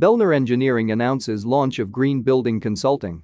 Belnor Engineering announces launch of Green Building Consulting.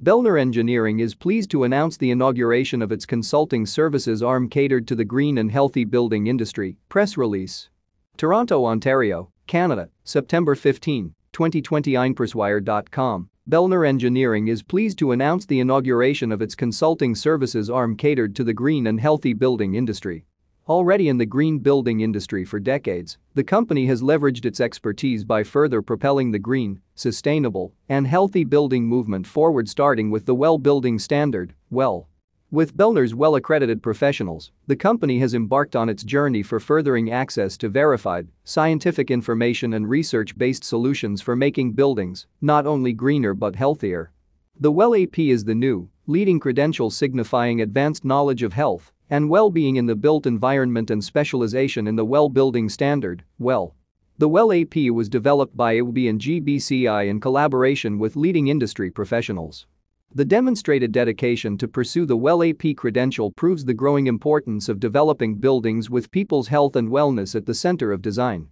Belnor Engineering is pleased to announce the inauguration of its consulting services arm catered to the green and healthy building industry, press release. Toronto, Ontario, Canada, September 15, 2020 Einpresswire.com. Belnor Engineering is pleased to announce the inauguration of its consulting services arm catered to the green and healthy building industry. Already in the green building industry for decades, the company has leveraged its expertise by further propelling the green, sustainable, and healthy building movement forward starting with the WELL Building Standard, WELL. With Belnor's well-accredited professionals, the company has embarked on its journey for furthering access to verified, scientific information and research-based solutions for making buildings not only greener but healthier. The WELL AP is the new, leading credential signifying advanced knowledge of health, and well-being in the built environment and specialization in the WELL building standard, WELL. The WELL AP was developed by IWBE and GBCI in collaboration with leading industry professionals. The demonstrated dedication to pursue the WELL AP credential proves the growing importance of developing buildings with people's health and wellness at the center of design.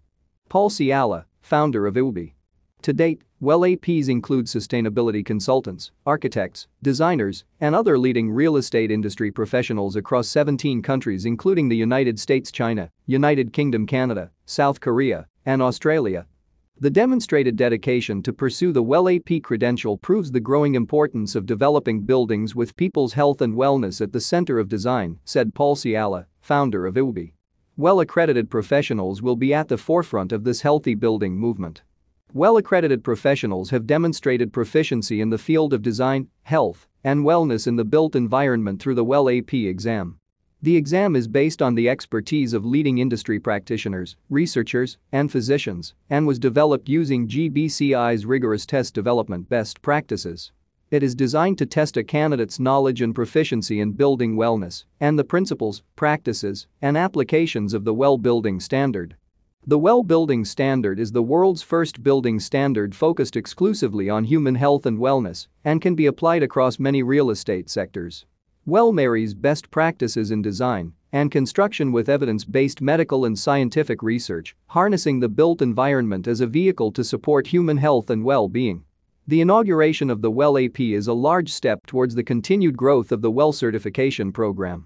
Paul Scialla, founder of IWBE. To date, WELL APs include sustainability consultants, architects, designers, and other leading real estate industry professionals across 17 countries including the United States, China, United Kingdom, Canada, South Korea, and Australia. The demonstrated dedication to pursue the WELL AP credential proves the growing importance of developing buildings with people's health and wellness at the center of design, said Paul Scialla, founder of IWBE. Well-accredited professionals will be at the forefront of this healthy building movement. Well-accredited professionals have demonstrated proficiency in the field of design, health, and wellness in the built environment through the WELL AP exam. The exam is based on the expertise of leading industry practitioners, researchers, and physicians and was developed using GBCI's rigorous test development best practices. It is designed to test a candidate's knowledge and proficiency in building wellness and the principles, practices, and applications of the WELL building standard. The WELL Building Standard is the world's first building standard focused exclusively on human health and wellness and can be applied across many real estate sectors. WELL marries best practices in design and construction with evidence-based medical and scientific research, harnessing the built environment as a vehicle to support human health and well-being. The inauguration of the WELL AP is a large step towards the continued growth of the WELL certification program.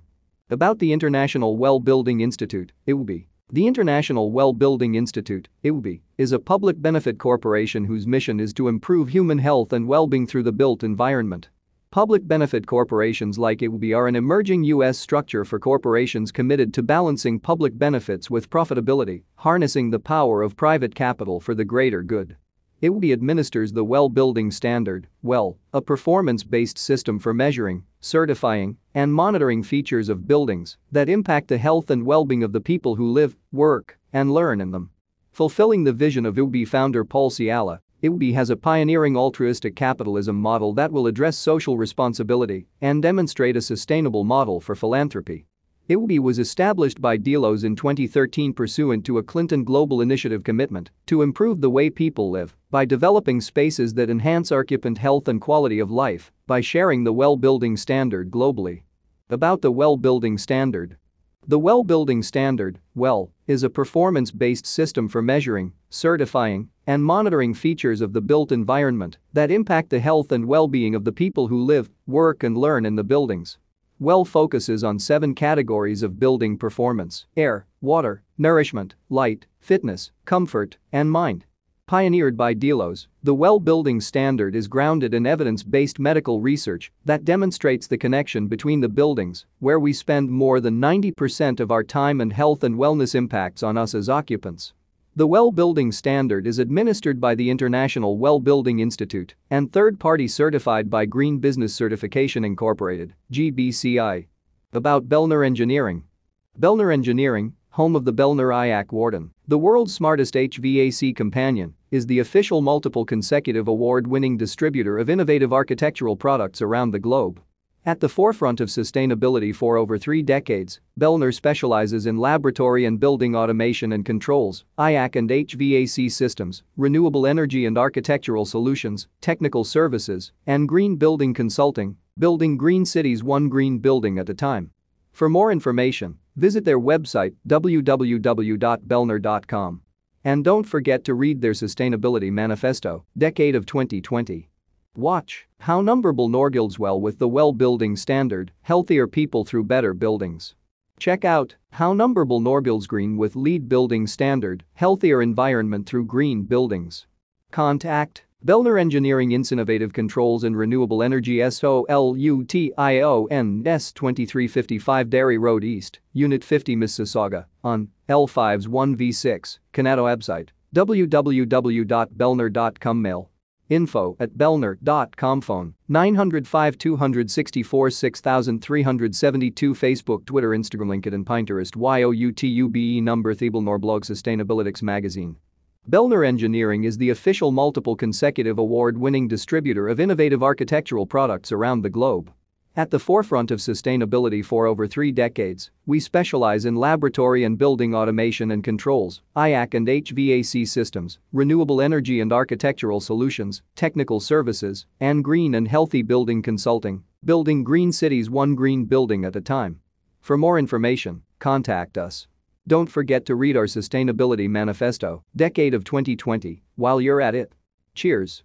About the International WELL Building Institute, IWBE. The International Well Building Institute IWBE, is a public benefit corporation whose mission is to improve human health and well-being through the built environment. Public benefit corporations like IWBE are an emerging U.S. structure for corporations committed to balancing public benefits with profitability, harnessing the power of private capital for the greater good. IWBE administers the WELL Building Standard, WELL, a performance-based system for measuring, certifying, and monitoring features of buildings that impact the health and well-being of the people who live, work, and learn in them. Fulfilling the vision of IWBE founder Paul Scialla, IWBE has a pioneering altruistic capitalism model that will address social responsibility and demonstrate a sustainable model for philanthropy. IWBE was established by Delos in 2013 pursuant to a Clinton Global Initiative commitment to improve the way people live by developing spaces that enhance occupant health and quality of life by sharing the well building standard globally. About the well building standard. The well building standard, WELL, is a performance based system for measuring, certifying, and monitoring features of the built environment that impact the health and well being of the people who live, work, and learn in the buildings. WELL focuses on seven categories of building performance air, water, nourishment, light, fitness, comfort, and mind. Pioneered by Delos, the WELL building standard is grounded in evidence based medical research that demonstrates the connection between the buildings, where we spend more than 90% of our time, and health and wellness impacts on us as occupants. The WELL Building Standard is administered by the International WELL Building Institute and third-party certified by Green Business Certification Incorporated (GBCI). About Belnor Engineering. Belnor Engineering, home of the Belnor IAC Warden, the world's smartest HVAC companion, is the official multiple consecutive award-winning distributor of innovative architectural products around the globe. At the forefront of sustainability for over three decades, Belnor specializes in laboratory and building automation and controls, IAC and HVAC systems, renewable energy and architectural solutions, technical services, and green building consulting, building green cities one green building at a time. For more information, visit their website www.belnor.com. And don't forget to read their Sustainability Manifesto, Decade of 2020. Watch how Numberable Norgilds well with the well building standard, healthier people through better buildings. Check out how Numberable Norgilds green with LEED building standard, healthier environment through green buildings. Contact Belnor Engineering Innovative Controls and Renewable Energy SOLUTION S2355 Derry Road East, Unit 50 Mississauga, on L5's 1V6, Canado website www.belnor.com mail info at belnor.com phone 905 264 6372 Facebook Twitter Instagram LinkedIn Pinterest YOUTUBE number Thiebelnor blog Sustainalytics magazine Belnor Engineering is the official multiple consecutive award-winning distributor of innovative architectural products around the globe. At the forefront of sustainability for over three decades, we specialize in laboratory and building automation and controls, IAC and HVAC systems, renewable energy and architectural solutions, technical services, and green and healthy building consulting, building green cities one green building at a time. For more information, contact us. Don't forget to read our Sustainability Manifesto, Decade of 2020, while you're at it. Cheers.